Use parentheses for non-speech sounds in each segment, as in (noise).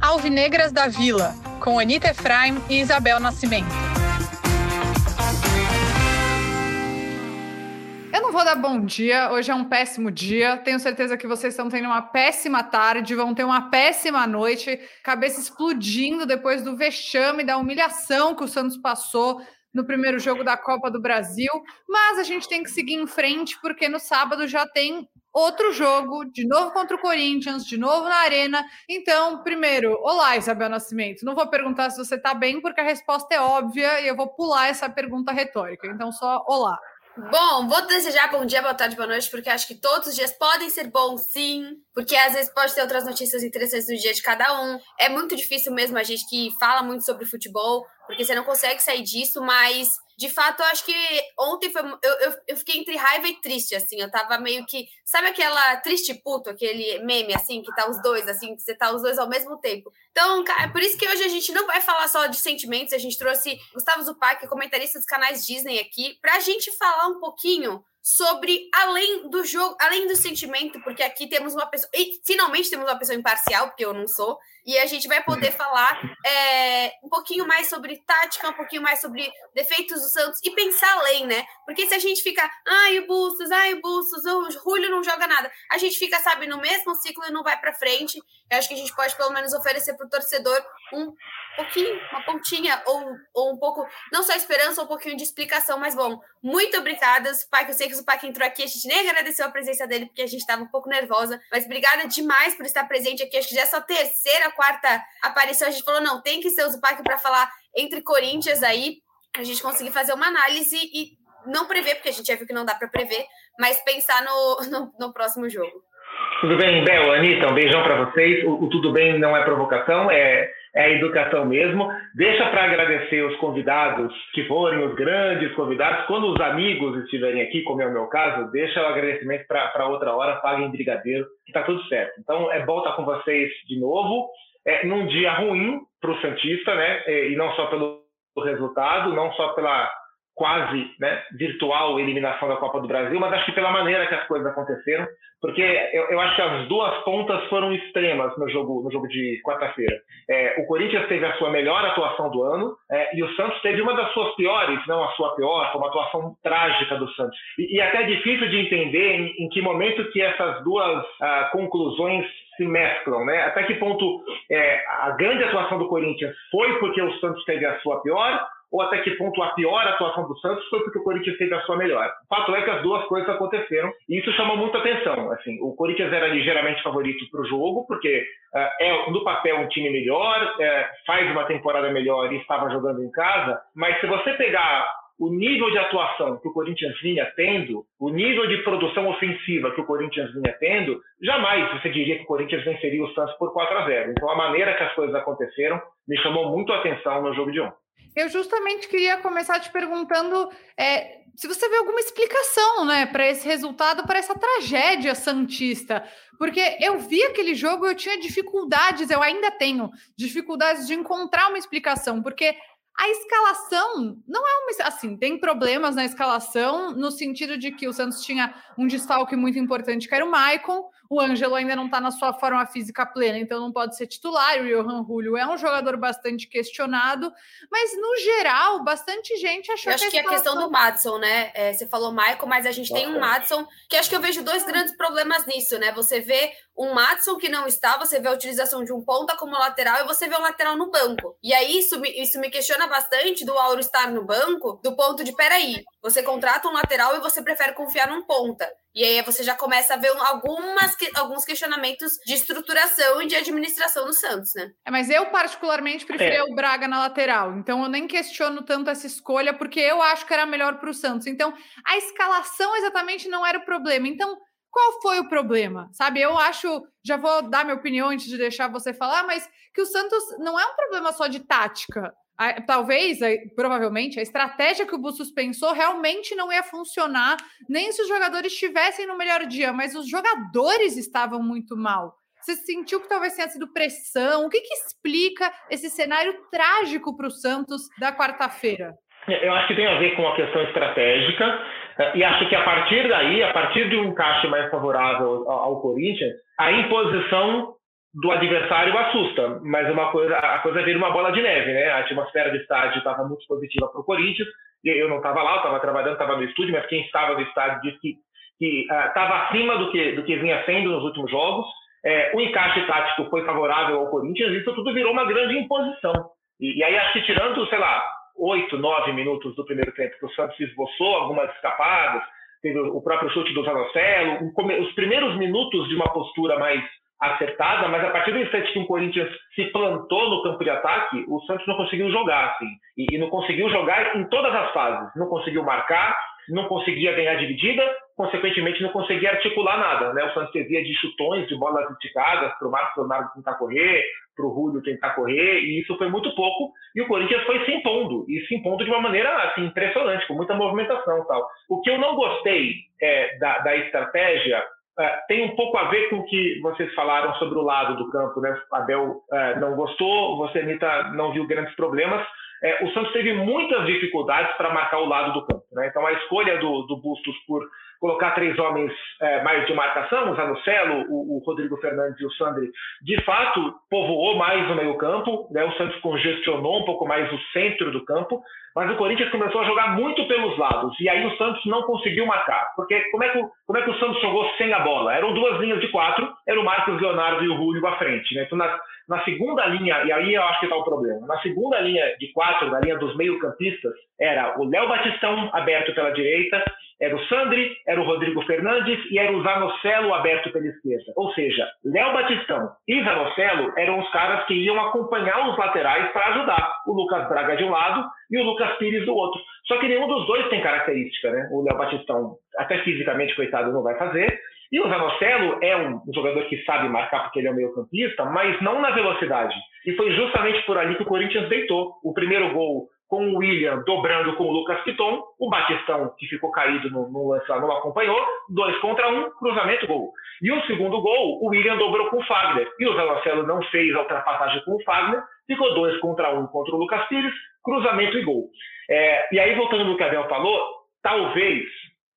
Alvinegras da Vila, com Anita Efraim e Isabel Nascimento. não vou dar bom dia, hoje é um péssimo dia. Tenho certeza que vocês estão tendo uma péssima tarde, vão ter uma péssima noite, cabeça explodindo depois do vexame, da humilhação que o Santos passou no primeiro jogo da Copa do Brasil. Mas a gente tem que seguir em frente, porque no sábado já tem outro jogo, de novo contra o Corinthians, de novo na Arena. Então, primeiro, olá, Isabel Nascimento. Não vou perguntar se você está bem, porque a resposta é óbvia e eu vou pular essa pergunta retórica. Então, só olá. Bom, vou desejar bom dia, boa tarde, boa noite, porque acho que todos os dias podem ser bons, sim. Porque às vezes pode ter outras notícias interessantes no dia de cada um. É muito difícil mesmo a gente que fala muito sobre futebol, porque você não consegue sair disso, mas de fato, eu acho que ontem foi. Eu, eu, eu, fiquei entre raiva e triste, assim. Eu tava meio que. Sabe aquela triste puto, aquele meme, assim, que tá os dois, assim, que você tá os dois ao mesmo tempo. Então, é por isso que hoje a gente não vai falar só de sentimentos. A gente trouxe Gustavo Zupac, comentarista dos canais Disney, aqui, pra gente falar um pouquinho sobre além do jogo, além do sentimento, porque aqui temos uma pessoa, e finalmente temos uma pessoa imparcial, porque eu não sou, e a gente vai poder falar é, um pouquinho mais sobre tática, um pouquinho mais sobre defeitos do Santos e pensar além, né? Porque se a gente fica, ai, o Bustos, ai, o Bustos, o Julio não joga nada, a gente fica, sabe, no mesmo ciclo e não vai para frente. Eu acho que a gente pode pelo menos oferecer para o torcedor um pouquinho, uma pontinha, ou, ou um pouco, não só esperança, um pouquinho de explicação, mas bom, muito obrigada, Pai, que eu sei que o Pai entrou aqui, a gente nem agradeceu a presença dele, porque a gente estava um pouco nervosa, mas obrigada demais por estar presente aqui, acho que já é sua terceira, quarta aparição, a gente falou, não, tem que ser o Zupac para falar entre Corinthians aí, a gente conseguir fazer uma análise e não prever, porque a gente já viu que não dá para prever, mas pensar no, (laughs) no, no próximo jogo. Tudo bem, Bel, Anitta, um beijão para vocês. O, o, tudo bem não é provocação, é, é educação mesmo. Deixa para agradecer os convidados que forem os grandes convidados. Quando os amigos estiverem aqui, como é o meu caso, deixa o agradecimento para outra hora, paguem brigadeiro, que está tudo certo. Então é bom estar com vocês de novo, é, num dia ruim para o Santista, né? É, e não só pelo resultado, não só pela quase né, virtual eliminação da Copa do Brasil, mas acho que pela maneira que as coisas aconteceram, porque eu, eu acho que as duas pontas foram extremas no jogo, no jogo de quarta-feira. É, o Corinthians teve a sua melhor atuação do ano é, e o Santos teve uma das suas piores, não a sua pior, foi uma atuação trágica do Santos. E, e até é difícil de entender em, em, que momento que essas duas ah, conclusões se mesclam, né? Até que ponto é, a grande atuação do Corinthians foi porque o Santos teve a sua pior ou até que ponto a pior atuação do Santos foi porque o Corinthians teve a sua melhor. O fato é que as duas coisas aconteceram e isso chamou muita atenção. Assim, o Corinthians era ligeiramente favorito para o jogo, porque uh, é no papel um time melhor, uh, faz uma temporada melhor e estava jogando em casa, mas se você pegar o nível de atuação que o Corinthians vinha tendo, o nível de produção ofensiva que o Corinthians vinha tendo, jamais você diria que o Corinthians venceria o Santos por 4 a 0. Então a maneira que as coisas aconteceram me chamou muito a atenção no jogo de ontem. Eu justamente queria começar te perguntando é, se você vê alguma explicação né, para esse resultado, para essa tragédia santista. Porque eu vi aquele jogo eu tinha dificuldades, eu ainda tenho dificuldades de encontrar uma explicação, porque a escalação não é uma. Assim, tem problemas na escalação, no sentido de que o Santos tinha um desfalque muito importante, que era o Maicon. O Ângelo ainda não está na sua forma física plena, então não pode ser titular. O Johan Julio é um jogador bastante questionado, mas no geral, bastante gente achou eu acho que, a, que a questão do Madison, né? É, você falou Michael, mas a gente tem um Madison que acho que eu vejo dois grandes problemas nisso, né? Você vê um Madison que não está, você vê a utilização de um ponta como lateral e você vê um lateral no banco. E aí isso me, isso me questiona bastante do Auro estar no banco, do ponto de peraí, você contrata um lateral e você prefere confiar num ponta. E aí você já começa a ver algumas, alguns questionamentos de estruturação e de administração do Santos, né? É, mas eu, particularmente, preferia é. o Braga na lateral. Então eu nem questiono tanto essa escolha, porque eu acho que era melhor para o Santos. Então, a escalação exatamente não era o problema. Então, qual foi o problema? Sabe, eu acho, já vou dar minha opinião antes de deixar você falar, mas que o Santos não é um problema só de tática talvez, provavelmente, a estratégia que o Bustos pensou realmente não ia funcionar, nem se os jogadores estivessem no melhor dia, mas os jogadores estavam muito mal. Você sentiu que talvez tenha sido pressão? O que, que explica esse cenário trágico para o Santos da quarta-feira? Eu acho que tem a ver com a questão estratégica. E acho que a partir daí, a partir de um encaixe mais favorável ao, Corinthians, a imposição do adversário assusta, mas uma coisa, a coisa vira uma bola de neve, né? A atmosfera do estádio estava muito positiva para o Corinthians, eu não estava lá, eu estava trabalhando, estava no estúdio, mas quem estava no estádio disse que estava uh, acima do que, do que vinha sendo nos últimos jogos. É, o encaixe tático foi favorável ao Corinthians, isso tudo virou uma grande imposição. E, e aí acho que tirando, sei lá, oito, nove minutos do primeiro tempo, que o Santos esboçou algumas escapadas, teve o próprio chute do Zanocelo, os primeiros minutos de uma postura mais acertada, mas a partir do instante que o Corinthians se plantou no campo de ataque, o Santos não conseguiu jogar, assim, e, e não conseguiu jogar em todas as fases, não conseguiu marcar, não conseguia ganhar dividida, consequentemente não conseguia articular nada, né? O Santos teve de chutões, de bolas esticadas para o Marcos Leonardo tentar correr, para o Julio tentar correr, e isso foi muito pouco, e o Corinthians foi se impondo, e se impondo de uma maneira assim, impressionante, com muita movimentação tal. O que eu não gostei é, da, da estratégia é, tem um pouco a ver com o que vocês falaram sobre o lado do campo, né? Abel é, não gostou, você, Anitta, não viu grandes problemas. É, o Santos teve muitas dificuldades para marcar o lado do campo. Né? Então, a escolha do, do Bustos por colocar três homens é, mais de marcação, o Zanocelo, o, o, Rodrigo Fernandes e o Sandri, de fato povoou mais o meio-campo, né? o Santos congestionou um pouco mais o centro do campo, mas o Corinthians começou a jogar muito pelos lados, e aí o Santos não conseguiu marcar. Porque como é que, como é que o Santos jogou sem a bola? Eram duas linhas de quatro, era o Marcos Leonardo e o Rúlio à frente. Né? Então, na, na segunda linha, e aí eu acho que está o problema, na segunda linha de quatro, na linha dos meio-campistas, era o Léo Batistão aberto pela direita, era o Sandri, era o Rodrigo Fernandes e era o Zanocelo aberto pela esquerda. Ou seja, Léo Batistão e Zanocelo eram os caras que iam acompanhar os laterais para ajudar. O Lucas Braga de um lado e o Lucas Pires do outro. Só que nenhum dos dois tem característica, né? O Léo Batistão, até fisicamente, coitado, não vai fazer. E o Zanocelo é um jogador que sabe marcar porque ele é um meio campista, mas não na velocidade. E foi justamente por ali que o Corinthians deitou. O primeiro gol com o William dobrando com o Lucas Piton, o Batistão, que ficou caído no, no lance não acompanhou, dois contra um, cruzamento, gol. E o segundo gol, o William dobrou com o Fagner, e o Zé Marcelo não fez a ultrapassagem com o Fagner, ficou dois contra um contra o Lucas Pires, cruzamento e gol. É, e aí, voltando no que a Abel falou, talvez,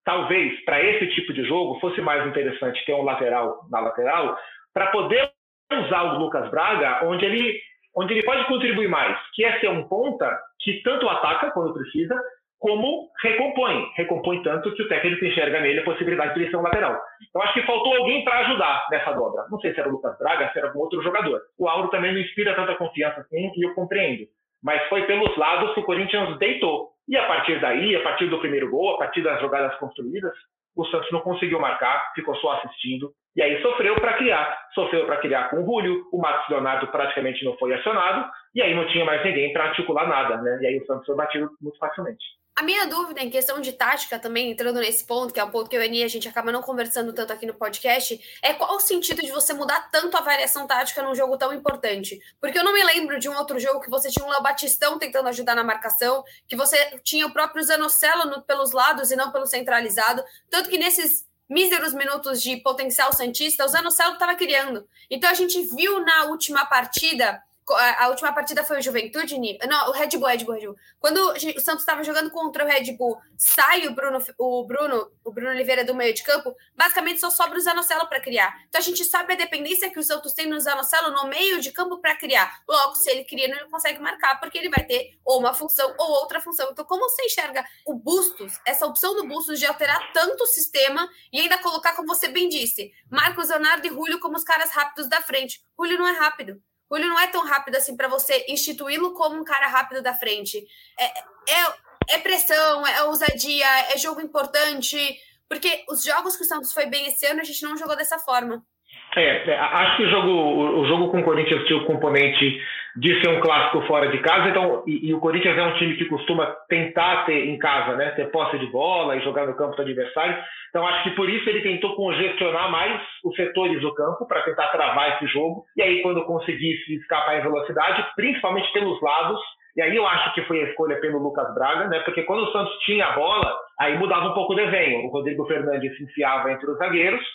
talvez, para esse tipo de jogo, fosse mais interessante ter um lateral na lateral, para poder usar o Lucas Braga, onde ele onde ele pode contribuir mais, que é ser um ponta que tanto ataca quando precisa, como recompõe. Recompõe tanto que o técnico enxerga nele a possibilidade de ser um lateral. Então acho que faltou alguém para ajudar nessa dobra. Não sei se era o Lucas Braga, se era algum outro jogador. O Auro também não inspira tanta confiança assim, e eu compreendo. Mas foi pelos lados que o Corinthians deitou. E a partir daí, a partir do primeiro gol, a partir das jogadas construídas, o Santos não conseguiu marcar, ficou só assistindo, e aí sofreu para criar. Sofreu para criar com o Julio, o Marcos Leonardo praticamente não foi acionado, e aí não tinha mais ninguém para articular nada, né? E aí o Santos foi batido muito facilmente. A minha dúvida em questão de tática também, entrando nesse ponto, que é um ponto que eu e a gente acaba não conversando tanto aqui no podcast, é qual o sentido de você mudar tanto a variação tática num jogo tão importante? Porque eu não me lembro de um outro jogo que você tinha um Léo Batistão tentando ajudar na marcação, que você tinha o próprio Zanocelo no, pelos lados e não pelo centralizado, tanto que nesses míseros minutos de potencial santista, o Zanocelo estava criando. Então a gente viu na última partida a, última partida foi o Juventude? Não, o Red Bull, Red Bull, Red Bull. Quando o Santos estava jogando contra o Red Bull, sai o Bruno, o Bruno, o Bruno Oliveira do meio de campo, basicamente só sobra o Zanocelo para criar. Então a gente sabe a dependência que o Santos tem no Zanocelo no meio de campo para criar. Logo, se ele cria, não consegue marcar, porque ele vai ter ou uma função ou outra função. Então, como você enxerga o Bustos, essa opção do Bustos de alterar tanto o sistema e ainda colocar, como você bem disse, Marcos Leonardo e Julio como os caras rápidos da frente. Julio não é rápido. O Julio não é tão rápido assim para você instituí-lo como um cara rápido da frente. É, é, é pressão, é ousadia, é jogo importante. Porque os jogos que o Santos foi bem esse ano, a gente não jogou dessa forma. É, é acho que o jogo, o jogo com o Corinthians tinha o componente de ser um clássico fora de casa, então, e, e, o Corinthians é um time que costuma tentar ter em casa, né, ter posse de bola e jogar no campo do adversário. Então, acho que por isso ele tentou congestionar mais os setores do campo para tentar travar esse jogo. E aí, quando conseguisse escapar em velocidade, principalmente pelos lados, E aí eu acho que foi a escolha pelo Lucas Braga, né? Porque quando o Santos tinha a bola, aí mudava um pouco o desenho. O Rodrigo Fernandes se enfiava entre os zagueiros,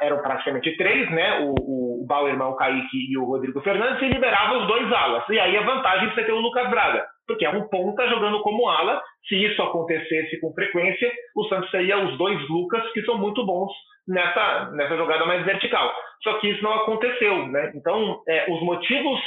eram praticamente três, né? O, o Bauerman, o Kaique e o Rodrigo Fernandes, e liberava os dois alas. E aí a vantagem de você ter o Lucas Braga, porque é um ponta jogando como ala. Se isso acontecesse com frequência, o Santos teria os dois Lucas, que são muito bons nessa, nessa jogada mais vertical. Só que isso não aconteceu, né? Então, é, os motivos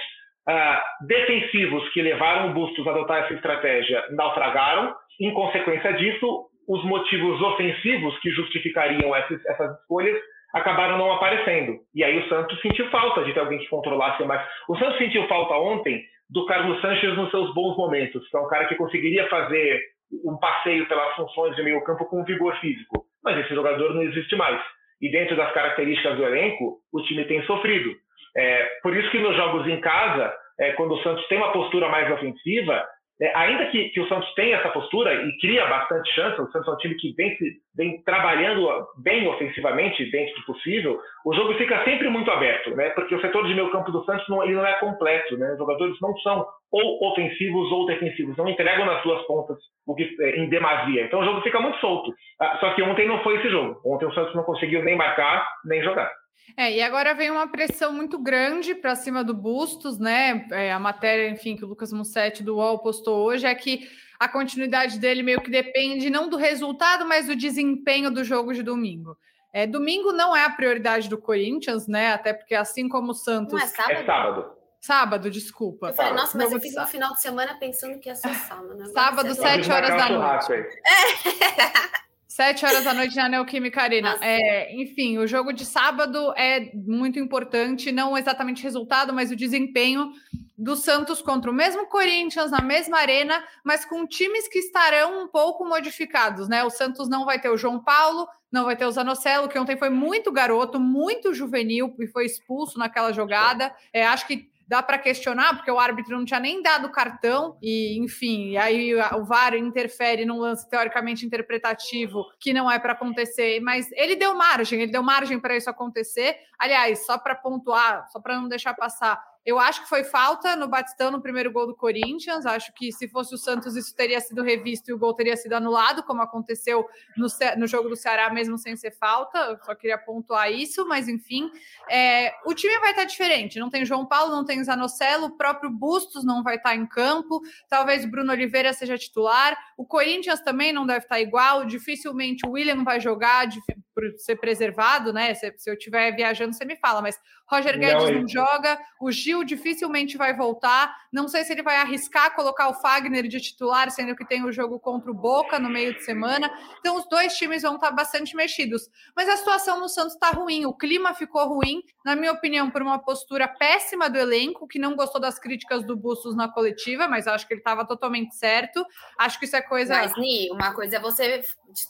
ah, defensivos que levaram o Bustos a adotar essa estratégia naufragaram. Em consequência disso, os motivos ofensivos que justificariam essas, essas escolhas acabaram não aparecendo. E aí o Santos sentiu falta de ter alguém que controlasse mais. O Santos sentiu falta ontem do Carlos Sanches nos seus bons momentos, que é um cara que conseguiria fazer um passeio pelas funções de meio campo com vigor físico. Mas esse jogador não existe mais. E dentro das características do elenco, o time tem sofrido. É, por isso que nos jogos em casa, é, quando o Santos tem uma postura mais ofensiva, é, ainda que, que, o Santos tenha essa postura e cria bastante chance, o Santos é um time que vem, vem trabalhando bem ofensivamente dentro do possível, o jogo fica sempre muito aberto, né? Porque o setor de meio campo do Santos não, ele não é completo, né? Os jogadores não são ou ofensivos ou defensivos, não entregam nas suas pontas o que, é, em demasia. Então o jogo fica muito solto. Ah, só que ontem não foi esse jogo. Ontem o Santos não conseguiu nem marcar nem jogar. É, e agora vem uma pressão muito grande para cima do Bustos, né? É, a matéria, enfim, que o Lucas Mussetti do UOL postou hoje é que a continuidade dele meio que depende não do resultado, mas do desempenho do jogo de domingo. É, domingo não é a prioridade do Corinthians, né? Até porque assim como o Santos. Não é sábado? É sábado. Sábado, desculpa. Eu falei, nossa, mas eu fiz no final de semana pensando que ia ser sábado. Né? Sábado, sete horas da noite. É. (laughs) Sete horas da noite na Neoquímica Arena. É, enfim, o jogo de sábado é muito importante, não exatamente o resultado, mas o desempenho do Santos contra o mesmo Corinthians na mesma arena, mas com times que estarão um pouco modificados, né? O Santos não vai ter o João Paulo, não vai ter o Zanocelo, que ontem foi muito garoto, muito juvenil e foi expulso naquela jogada. É, acho que dá para questionar, porque o árbitro não tinha nem dado cartão, e enfim, aí o VAR interfere num lance teoricamente interpretativo que não é para acontecer, mas ele deu margem, ele deu margem para isso acontecer. Aliás, só para pontuar, só para não deixar passar, eu acho que foi falta no Batistão no primeiro gol do Corinthians. Acho que se fosse o Santos, isso teria sido revisto e o gol teria sido anulado, como aconteceu no, no jogo do Ceará, mesmo sem ser falta. Eu só queria pontuar isso, mas enfim. É, o time vai estar diferente. Não tem João Paulo, não tem Zanocelo, o próprio Bustos não vai estar em campo. Talvez Bruno Oliveira seja titular. O Corinthians também não deve estar igual. Dificilmente o William vai jogar por ser preservado, né? Se, se eu estiver viajando, você me fala, mas Roger Guedes não, não joga, o Gil dificilmente vai voltar. Não sei se ele vai arriscar colocar o Fagner de titular, sendo que tem o jogo contra o Boca no meio de semana. Então, os dois times vão estar bastante mexidos. Mas a situação no Santos está ruim, o clima ficou ruim, na minha opinião, por uma postura péssima do elenco, que não gostou das críticas do Bustos na coletiva, mas acho que ele estava totalmente certo. Acho que isso é coisa. Mas, Ni, uma coisa é você.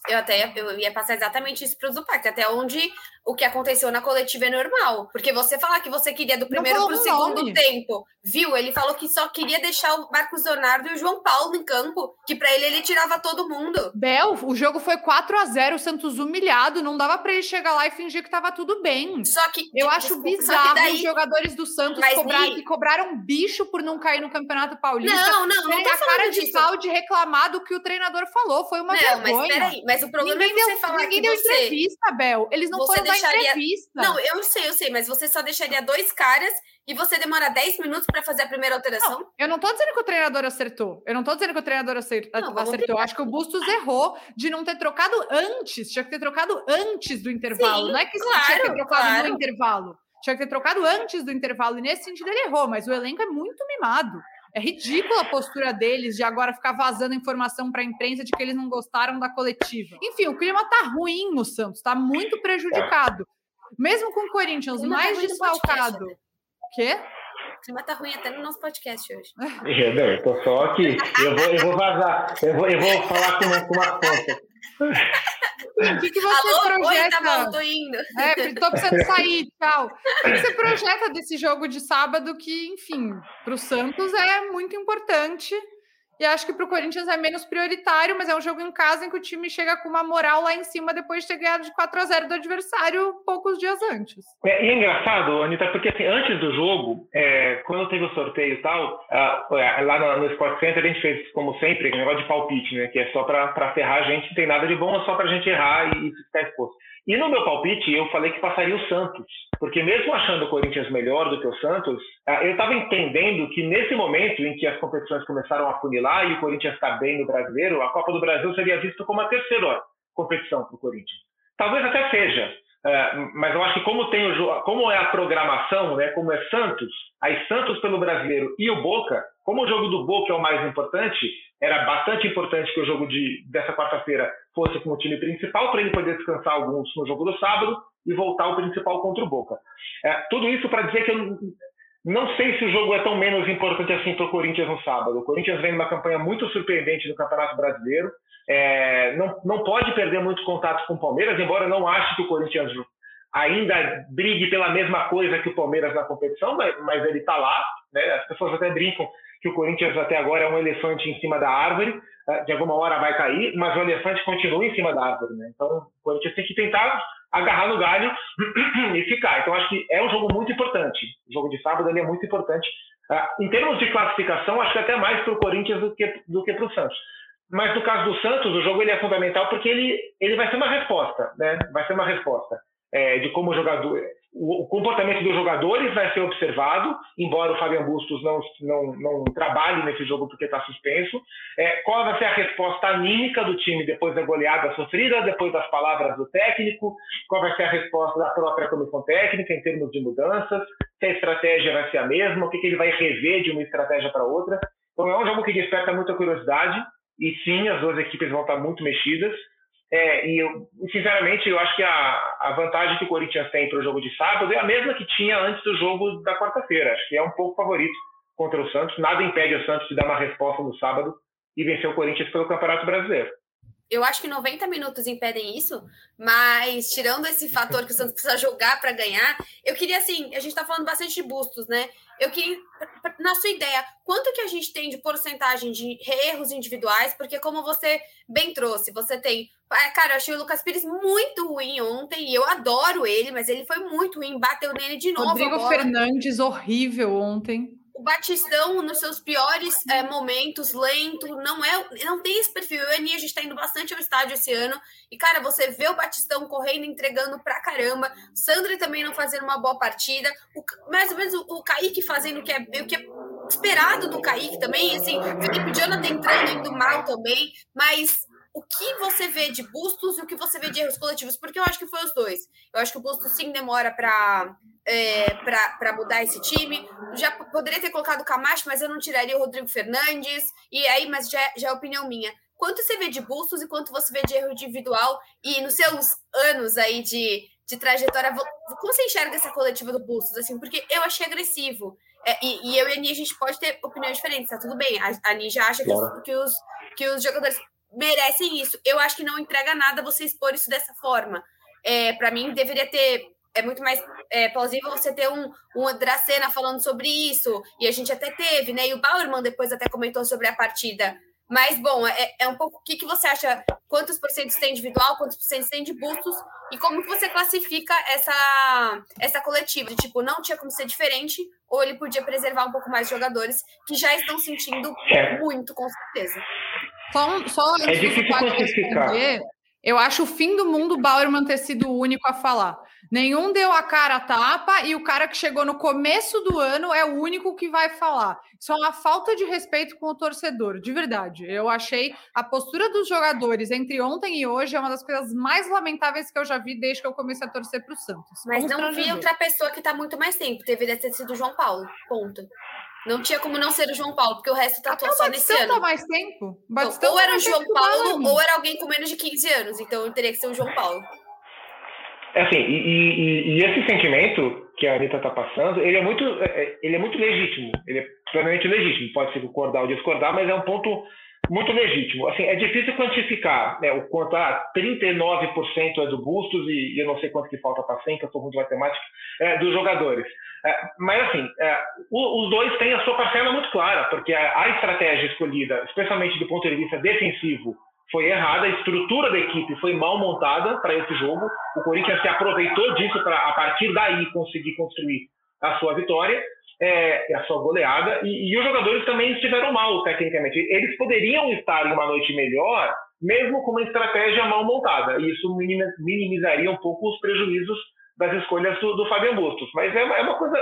Eu até eu ia passar exatamente isso para o Zupac, até onde o que aconteceu na coletiva é normal. Porque você falar que você queria do primeiro para o segundo nome. tempo, viu? Ele falou que só queria deixar o Marcos Leonardo e o João Paulo em campo, que para ele ele tirava todo mundo. Bel, o jogo foi 4 a 0 o Santos humilhado, não dava para ele chegar lá e fingir que tava tudo bem. Só que eu acho desculpa, bizarro daí... os jogadores do Santos cobrar, que cobraram bicho por não cair no Campeonato Paulista. Não, não, não tô a cara de pau de reclamar do que o treinador falou, foi uma não, vergonha. Mas peraí, mas o problema ninguém é você deu, falar ninguém que deu você... entrevista, Bel. Eles não você foram deixaria... dar entrevista. Não, eu sei, eu sei, mas você só deixaria dois caras e você demora 10 minutos para fazer a primeira alteração? Não, eu não tô dizendo que o treinador acertou. Eu não tô dizendo que o treinador acertou. Não, acertou. Eu acho que o Bustos errou de não ter trocado antes. Tinha que ter trocado antes do intervalo. Sim, não é que claro, tinha que ter trocado claro. no intervalo. Tinha que ter trocado antes do intervalo. E nesse sentido ele errou, mas o elenco é muito mimado. É ridícula a postura deles de agora ficar vazando informação para a imprensa de que eles não gostaram da coletiva. Enfim, o clima tá ruim no Santos, tá muito prejudicado. Mesmo com o Corinthians o mais tá desfalcado. O quê? O clima tá ruim até no nosso podcast hoje. (laughs) É, não, eu tô só aqui. Eu vou, eu vou vazar. Eu vou, eu vou falar com, com uma fonte. O que, que você Alô, projeta? Oi, tá bom, tô indo. É, tô precisando sair, tchau. O que você projeta desse jogo de sábado que, enfim, para o Santos é muito importante E acho que para o Corinthians é menos prioritário, mas é um jogo em casa em que o time chega com uma moral lá em cima depois de ter ganhado de 4 a 0 do adversário poucos dias antes. É, e é engraçado, Anitta, porque assim, antes do jogo, é, quando teve o sorteio e tal, uh, lá no, no Sport Center a gente fez, como sempre, um negócio de palpite, né? Que é só para ferrar a gente, não tem nada de bom, é só para a gente errar e, e ficar exposto. E no meu palpite, eu falei que passaria o Santos. Porque mesmo achando o Corinthians melhor do que o Santos, ah, eu estava entendendo que nesse momento em que as competições começaram a funilar e o Corinthians está bem no brasileiro, a Copa do Brasil seria vista como a terceira competição para o Corinthians. Talvez até seja, ah, mas eu acho que como, tem o, como é a programação, né, como é Santos, aí Santos pelo brasileiro e o Boca, como o jogo do Boca é o mais importante, era bastante importante que o jogo de, dessa quarta-feira fosse com o time principal, para ele poder descansar alguns no jogo do sábado e voltar ao principal contra o Boca. É, tudo isso para dizer que eu não sei se o jogo é tão menos importante assim para o Corinthians no sábado. O Corinthians vem numa campanha muito surpreendente no Campeonato Brasileiro. É, não, não pode perder muito contato com o Palmeiras, embora eu não ache que o Corinthians ainda brigue pela mesma coisa que o Palmeiras na competição, mas, mas ele está lá. Né? As pessoas até brincam que o Corinthians até agora é um elefante em cima da árvore, né? de alguma hora vai cair, mas o elefante continua em cima da árvore. Né? Então, o Corinthians tem que tentar agarrar no galho (clears throat) e ficar. Então, acho que é um jogo muito importante. O jogo de sábado ele é muito importante. Uh, em termos de classificação, acho que até mais para o Corinthians do que, do que para o Santos. Mas no caso do Santos, o jogo ele é fundamental porque ele, ele vai ser uma resposta, né? Vai ser uma resposta é, de como jogador, o comportamento dos jogadores vai ser observado, embora o Fabian Bustos não, não, não trabalhe nesse jogo porque está suspenso. É, qual vai ser a resposta anímica do time depois da goleada sofrida, depois das palavras do técnico? Qual vai ser a resposta da própria comissão técnica em termos de mudanças? Se a estratégia vai ser a mesma? O que, que ele vai rever de uma estratégia para outra? Então é um jogo que desperta muita curiosidade e sim, as duas equipes vão estar muito mexidas. É, e eu, sinceramente, eu acho que a, a vantagem que o Corinthians tem para o jogo de sábado é a mesma que tinha antes do jogo da quarta-feira. Acho que é um pouco favorito contra o Santos. Nada impede o Santos de dar uma resposta no sábado e vencer o Corinthians pelo Campeonato Brasileiro eu acho que 90 minutos impedem isso, mas tirando esse fator que o Santos precisa jogar para ganhar, eu queria assim, a gente está falando bastante de bustos, né? Eu queria, na sua ideia, quanto que a gente tem de porcentagem de erros individuais? Porque como você bem trouxe, você tem, ah, cara, eu achei o Lucas Pires muito ruim ontem e eu adoro ele, mas ele foi muito ruim, bateu nele de novo. Rodrigo Fernandes horrível ontem o Batistão, nos seus piores é, momentos, lento, não é, não tem esse perfil. Eu e a Aninha, a gente tá indo bastante ao estádio esse ano. E, cara, você vê o Batistão correndo, entregando pra caramba. Sandra também não fazendo uma boa partida. O, mais ou menos o, o Kaique fazendo o que é, o que é esperado do Kaique também. Assim, o Felipe Jonathan entrando, indo mal também. Mas o que você vê de Bustos e o que você vê de erros coletivos, porque eu acho que foi os dois. Eu acho que o Bustos sim demora para é, para mudar esse time. Já poderia ter colocado o Camacho, mas eu não tiraria o Rodrigo Fernandes. E aí, mas já, já é opinião minha. Quanto você vê de Bustos e quanto você vê de erro individual? E nos seus anos aí de, de trajetória, como você enxerga essa coletiva do Bustos? Assim, porque eu achei agressivo. É, e, e, eu e a Ani, a gente pode ter opiniões diferentes, tá tudo bem. A, a Ani já acha que, os, que, os, que os jogadores merecem isso. Eu acho que não entrega nada você expor isso dessa forma. É, para mim, deveria ter. É muito mais é, plausível você ter um, um Dracena falando sobre isso, e a gente até teve, né? E o Bauerman depois até comentou sobre a partida. Mas, bom, é, é um pouco o que, que você acha? Quantos porcentos tem individual, quantos porcentos tem de bustos? E como que você classifica essa, essa coletiva? De, tipo, não tinha como ser diferente, ou ele podia preservar um pouco mais jogadores que já estão sentindo muito, com certeza. Só, só é difícil quantificar. Eu acho o fim do mundo o Bauerman ter sido o único a falar. Nenhum deu a cara a tapa e o cara que chegou no começo do ano é o único que vai falar. Isso é uma falta de respeito com o torcedor, de verdade. Eu achei a postura dos jogadores entre ontem e hoje é uma das coisas mais lamentáveis que eu já vi desde que eu comecei a torcer para o Santos. Mas não vi outra pessoa que está muito mais tempo. Deveria ter sido o João Paulo. Ponto. Não tinha como não ser o João Paulo, porque o resto tatuou só nesse ano. Tá mais tempo. Batistão ou era o João Paulo, ou era alguém com menos de 15 anos. Então teria que ser o João Paulo. É assim, e, e, e esse sentimento que a Anitta está passando, ele é muito, é, é, ele é muito legítimo. Ele é plenamente legítimo. Pode se concordar ou discordar, mas é um ponto muito legítimo. Assim, é difícil quantificar né, o quanto ah, 39% é do Bustos e, e, eu não sei quanto que falta para 100, que eu sou muito matemática, é, dos jogadores. É, mas, assim, é, os dois têm a sua parcela muito clara, porque a, estratégia escolhida, especialmente do ponto de vista defensivo, foi errada, a estrutura da equipe foi mal montada para esse jogo. O Corinthians se aproveitou disso para, a partir daí, conseguir construir a sua vitória, é, a sua goleada, e, e, os jogadores também estiveram mal tecnicamente. Eles poderiam estar em uma noite melhor, mesmo com uma estratégia mal montada, e isso minimizaria um pouco os prejuízos das escolhas do, do Fabian Bustos. Mas é, é, uma coisa.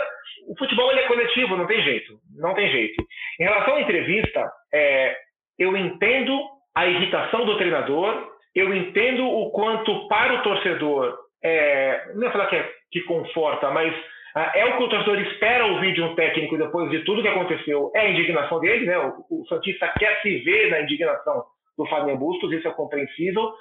O futebol é coletivo, não tem jeito. Não tem jeito. Em relação à entrevista, é, eu entendo a irritação do treinador, eu entendo o quanto para o torcedor, é, não vou falar que, é, que conforta, mas ah, é o que o torcedor espera ouvir de um técnico depois de tudo que aconteceu, é a indignação dele, né? O, o Santista quer se ver na indignação do Fábio Bustos, isso é compreensível.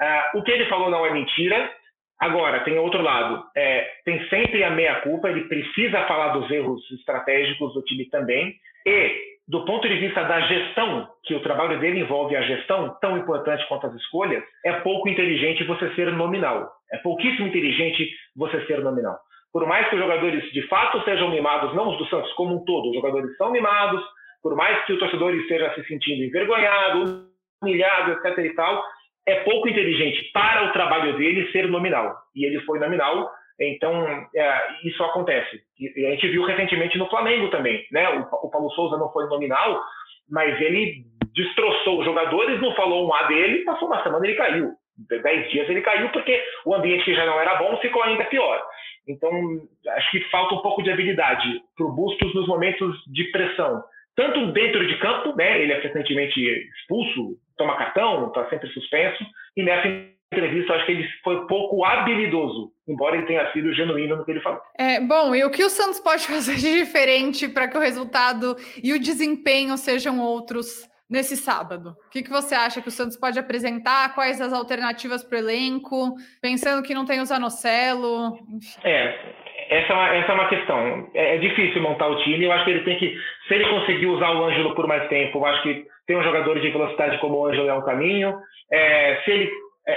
Ah, o que ele falou não é mentira. Agora, tem outro lado, é, tem sempre a meia-culpa, ele precisa falar dos erros estratégicos do time também, e do ponto de vista da gestão, que o trabalho dele envolve a gestão, tão importante quanto as escolhas, é pouco inteligente você ser nominal. É pouquíssimo inteligente você ser nominal. Por mais que os jogadores de fato sejam mimados, não os do Santos como um todo, os jogadores são mimados, por mais que o torcedor esteja se sentindo envergonhado, humilhado, etc e tal, é pouco inteligente para o trabalho dele ser nominal. E ele foi nominal, então é, isso acontece. E a gente viu recentemente no Flamengo também, né? O, o Paulo Souza não foi nominal, mas ele destroçou os jogadores, não falou um A dele, passou uma semana ele caiu. Dez dias ele caiu porque o ambiente que já não era bom ficou ainda pior. Então, acho que falta um pouco de habilidade para o Bustos nos momentos de pressão. Tanto dentro de campo, né, ele é frequentemente expulso, toma cartão, está sempre suspenso, e nessa entrevista acho que ele foi pouco habilidoso, embora ele tenha sido genuíno no que ele falou. É, bom, e o que o Santos pode fazer de diferente para que o resultado e o desempenho sejam outros nesse sábado? O que, que você acha que o Santos pode apresentar? Quais as alternativas para o elenco? Pensando que não tem o Zanocelo, enfim. É, essa é, uma, essa é uma questão. É, é, difícil montar o time. Eu acho que ele tem que, se ele conseguir usar o Ângelo por mais tempo, eu acho que tem um jogador de velocidade como o Ângelo é um caminho. É, se ele,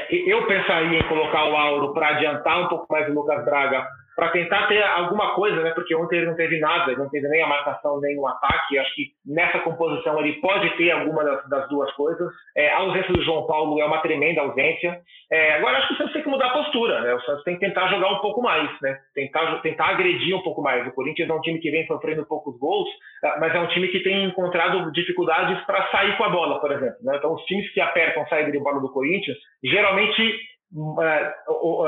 eu pensaria em colocar o Auro para adiantar um pouco mais o Lucas Braga para tentar ter alguma coisa, né? Porque ontem ele não teve nada, não teve nem a marcação, nem o ataque. Acho que nessa composição ele pode ter alguma das, das duas coisas. É, a ausência do João Paulo é uma tremenda ausência. É, agora acho que o Santos tem que mudar a postura, né? O Santos tem que tentar jogar um pouco mais, né? Tentar, tentar agredir um pouco mais. O Corinthians é um time que vem sofrendo poucos gols, ah, mas é um time que tem encontrado dificuldades para sair com a bola, por exemplo. Né? Então os times que apertam saída de bola do Corinthians geralmente uh, uh, um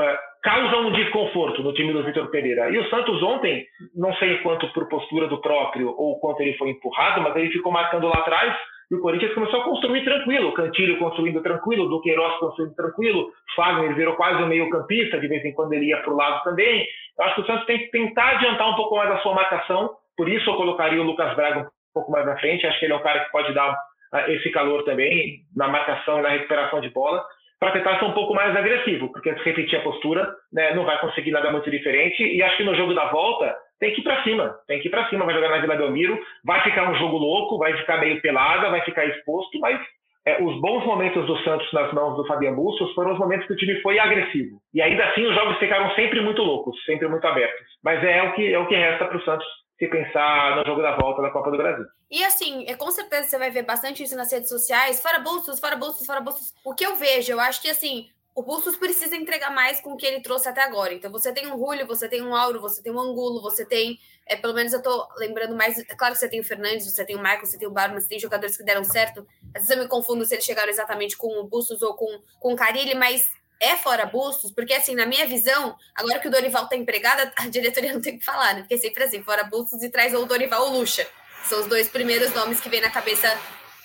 desconforto no time do Vitor Pereira. E o Santos ontem, não sei quanto por postura do próprio ou quanto ele foi empurrado, mas ele ficou marcando lá atrás e o Corinthians começou a construir tranquilo. Cantilho construindo tranquilo, Duqueiroz construindo tranquilo, Fagner virou quase um meio campista, de vez em quando ele ia para o lado também. Eu acho que o Santos tem que tentar adiantar um pouco mais a sua marcação, por isso eu colocaria o Lucas Braga um pouco mais na frente, acho que ele é um cara que pode dar uh, esse calor também na marcação e na recuperação de bola para tentar ser um pouco mais agressivo, porque se repetir a postura, né, não vai conseguir nada muito diferente. E acho que no jogo da volta tem que ir para cima, tem que ir para cima, vai jogar na Vila Belmiro, vai ficar um jogo louco, vai ficar meio pelada, vai ficar exposto, mas é, os bons momentos do Santos nas mãos do Fabiano Bustos foram os momentos que o time foi agressivo. E ainda assim os jogos ficaram sempre muito loucos, sempre muito abertos. Mas é o que, é o que resta para o Santos se pensar no jogo da volta da Copa do Brasil. E assim, é, com certeza você vai ver bastante isso nas redes sociais, fora Bustos, fora Bustos, fora Bustos. O que eu vejo, eu acho que assim, o Bustos precisa entregar mais com o que ele trouxe até agora. Então você tem um Julio, você tem um Auro, você tem um Angulo, você tem, é, pelo menos eu tô lembrando mais, é claro que você tem o Fernandes, você tem o Michael, você tem o Barman, você tem jogadores que deram certo. Às vezes eu me confundo se eles chegaram exatamente com o Bustos ou com, com o Carilli, mas é fora Bustos, porque assim, na minha visão, agora que o Dorival tá empregado, a diretoria não tem que falar, né? Porque é sempre assim, fora Bustos e traz ou o Dorival ou o Lucha. São os dois primeiros nomes que vem na cabeça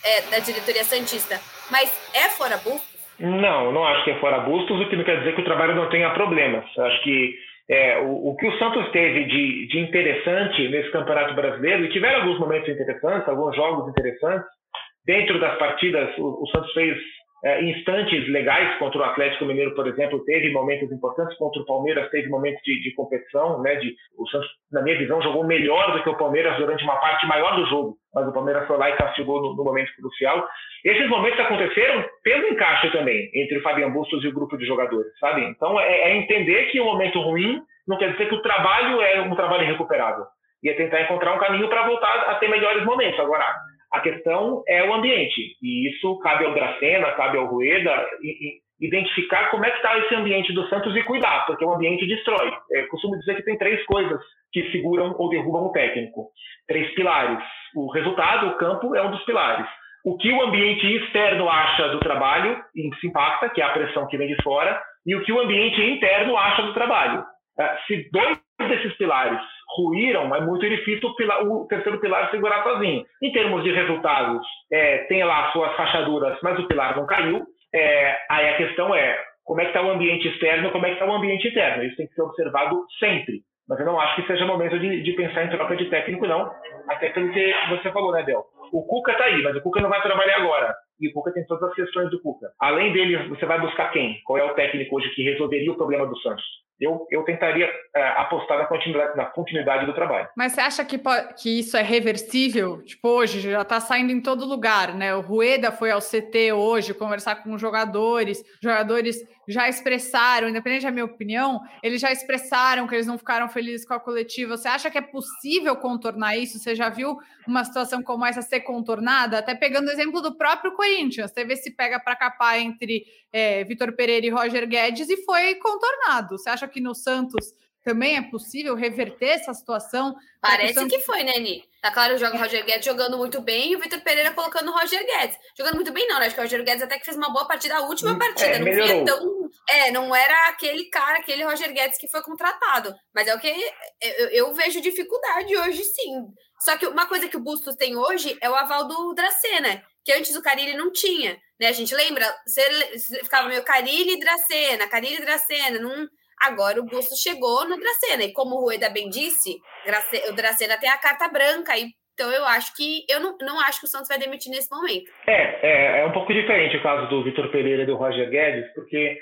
é, da diretoria Santista. Mas é fora Bustos? Não, não acho que é fora Bustos, o que não quer dizer que o trabalho não tenha problemas. Acho que é, o, o, que o Santos teve de, de interessante nesse Campeonato Brasileiro, e tiveram alguns momentos interessantes, alguns jogos interessantes, dentro das partidas, o, o Santos fez instantes legais contra o Atlético Mineiro, por exemplo, teve momentos importantes contra o Palmeiras, teve momentos de, de, competição, né? De, o Santos, na minha visão, jogou melhor do que o Palmeiras durante uma parte maior do jogo, mas o Palmeiras foi lá e castigou no, no momento crucial. Esses momentos aconteceram pelo encaixe também entre o Fabian Bustos e o grupo de jogadores, sabe? Então é, é entender que o momento ruim não quer dizer que o trabalho é um trabalho irrecuperável. E é tentar encontrar um caminho para voltar a ter melhores momentos. Agora, a questão é o ambiente. E isso cabe ao Dracena, cabe ao Rueda, e, e identificar como é que está esse ambiente do Santos e cuidar, porque o ambiente destrói. É, costumo dizer que tem três coisas que seguram ou derrubam o técnico. Três pilares. O resultado, o campo, é um dos pilares. O que o ambiente externo acha do trabalho, e se impacta, que é a pressão que vem de fora, e o que o ambiente interno acha do trabalho. É, se dois desses pilares ruíram, é muito difícil o, pilar, o terceiro pilar segurar sozinho. Em termos de resultados, é, tem lá suas fachaduras, mas o pilar não caiu. É, aí a questão é como é que está o ambiente externo, como é que está o ambiente interno. Isso tem que ser observado sempre. Mas eu não acho que seja momento de, de pensar em troca de técnico, não. Até pelo que você falou, né, Del? O Cuca está aí, mas o Cuca não vai trabalhar agora. E o Cuca tem todas as questões do Cuca. Além dele, você vai buscar quem? Qual é o técnico hoje que resolveria o problema do Santos? eu, eu tentaria é, apostar na continuidade, na continuidade do trabalho. Mas você acha que, que isso é reversível? Tipo, hoje já está saindo em todo lugar, né? O Rueda foi ao CT hoje conversar com os jogadores, jogadores já expressaram, independente da minha opinião, eles já expressaram que eles não ficaram felizes com a coletiva. Você acha que é possível contornar isso? Você já viu uma situação como essa ser contornada? Até pegando o exemplo do próprio Corinthians, teve esse pega para capar entre é, Vitor Pereira e Roger Guedes e foi contornado. Você acha que no Santos também é possível reverter essa situação? Parece que, Santos... que foi, né, Ni? Tá claro, joga o Roger Guedes jogando muito bem e o Vitor Pereira colocando o Roger Guedes. Jogando muito bem, não, né? Acho que o Roger Guedes até que fez uma boa partida, a última hum, partida. É, não via tão. É, não era aquele cara, aquele Roger Guedes que foi contratado. Mas é o que eu, eu vejo dificuldade hoje, sim. Só que uma coisa que o Bustos tem hoje é o aval do Dracena, que antes o Carilli não tinha. Né? A gente lembra? Você ficava meio Carilli e Dracena, Carilli e Dracena. Não Agora o Busto chegou no Dracena. E como o Rueda bem disse, o Dracena tem a carta branca. então eu acho que. Eu não, não acho que o Santos vai demitir nesse momento. É, é, é um pouco diferente o caso do Vitor Pereira e do Roger Guedes, porque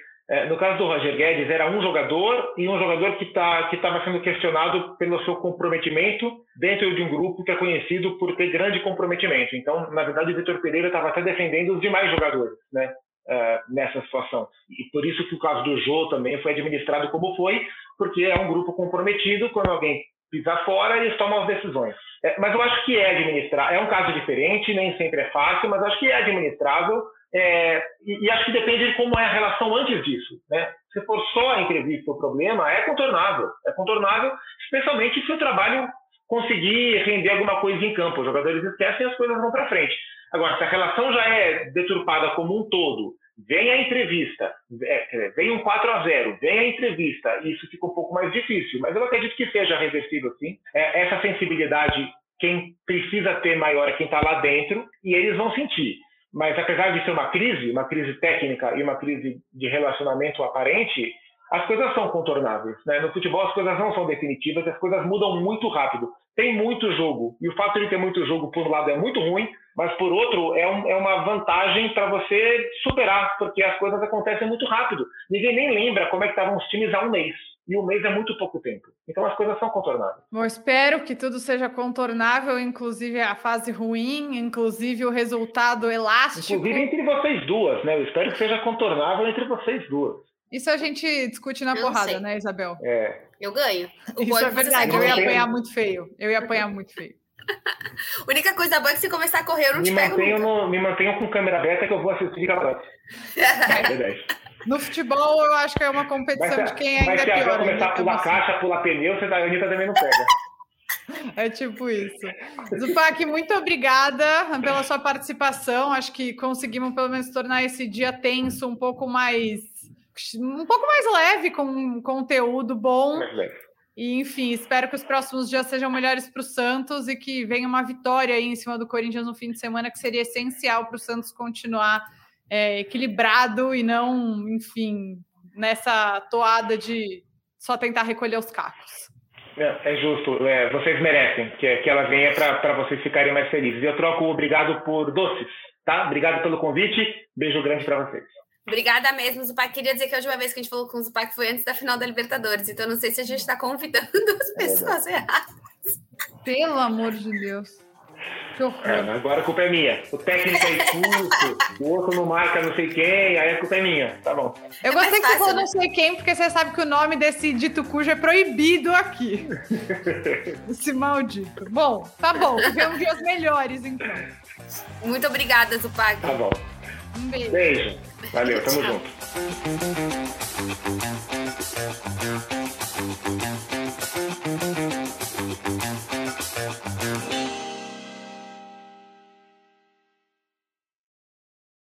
no caso do Roger Guedes era um jogador e um jogador que tá, estava sendo questionado pelo seu comprometimento dentro de um grupo que é conhecido por ter grande comprometimento. Então, na verdade, o Vitor Pereira estava até defendendo os demais jogadores, né? uh, nessa situação. E por isso que o caso do Jô também foi administrado como foi, porque é um grupo comprometido, quando alguém pisar fora, eles tomam as decisões. É, mas eu acho que é administrar, é um caso diferente, nem sempre é fácil, mas acho que é administrável, é, e, e, acho que depende de como é a relação antes disso. Né? Se for só a entrevista o problema, é contornável. É contornável, especialmente se o trabalho conseguir render alguma coisa em campo. Os jogadores esquecem e as coisas vão para frente. Agora, se a relação já é deturpada como um todo, vem a entrevista, é, vem um 4 a 0 vem a entrevista, isso fica um pouco mais difícil. Mas eu acredito que seja reversível, sim. É, essa sensibilidade, quem precisa ter maior é quem está lá dentro, e eles vão sentir. Mas apesar de ser uma crise, uma crise técnica e uma crise de relacionamento aparente, as coisas são contornáveis. Né? No futebol as coisas não são definitivas, as coisas mudam muito rápido. Tem muito jogo, e o fato de ter muito jogo, por um lado, é muito ruim, mas por outro, é, um, é uma vantagem para você superar, porque as coisas acontecem muito rápido. Ninguém nem lembra como é que estavam os times há um mês. E um mês é muito pouco tempo. Então as coisas são contornáveis. Bom, espero que tudo seja contornável, inclusive a fase ruim, inclusive o resultado elástico. Inclusive entre vocês duas, né? Eu espero que seja contornável entre vocês duas. Isso a gente discute na eu porrada, né, Isabel? É. Eu ganho. O Isso é verdade, eu ia apanhar muito feio. Eu ia apanhar muito feio. A (laughs) única coisa boa é que se começar a correr, eu não me te pego mantenho no, Me mantenho com câmera aberta que eu vou assistir a (laughs) É verdade. No futebol, eu acho que é uma competição de quem ainda é pior. Vai começar a pular caixa, pular pneu, você da tá, Anitta também não pega. (laughs) É tipo isso. Zupac, muito obrigada pela sua participação. Acho que conseguimos pelo menos tornar esse dia tenso um pouco mais um pouco mais leve, com conteúdo bom. E, enfim, espero que os próximos dias sejam melhores para o Santos e que venha uma vitória aí em cima do Corinthians no fim de semana, que seria essencial para o Santos continuar é, equilibrado e não, enfim, nessa toada de só tentar recolher os cacos. É, é justo, é, vocês merecem que, que ela venha para vocês ficarem mais felizes. Eu troco obrigado por doces, tá? Obrigado pelo convite, beijo grande para vocês. Obrigada mesmo, Zupac. Queria dizer que a última vez que a gente falou com o Zupac foi antes da final da Libertadores, então não sei se a gente está convidando (laughs) as pessoas erradas. Pelo amor de Deus. É, agora a culpa é minha. O técnico é expulso, o outro não marca não sei quem, aí a culpa é minha. Tá bom. Eu É gostei que você falou não sei quem, porque você sabe que o nome desse dito cujo é proibido aqui. (laughs) Esse maldito. Bom, tá bom. Tivemos dias melhores, então. Muito obrigada, Zupac. Tá bom. Um beijo. Beijo. Valeu, tamo Tchau. junto.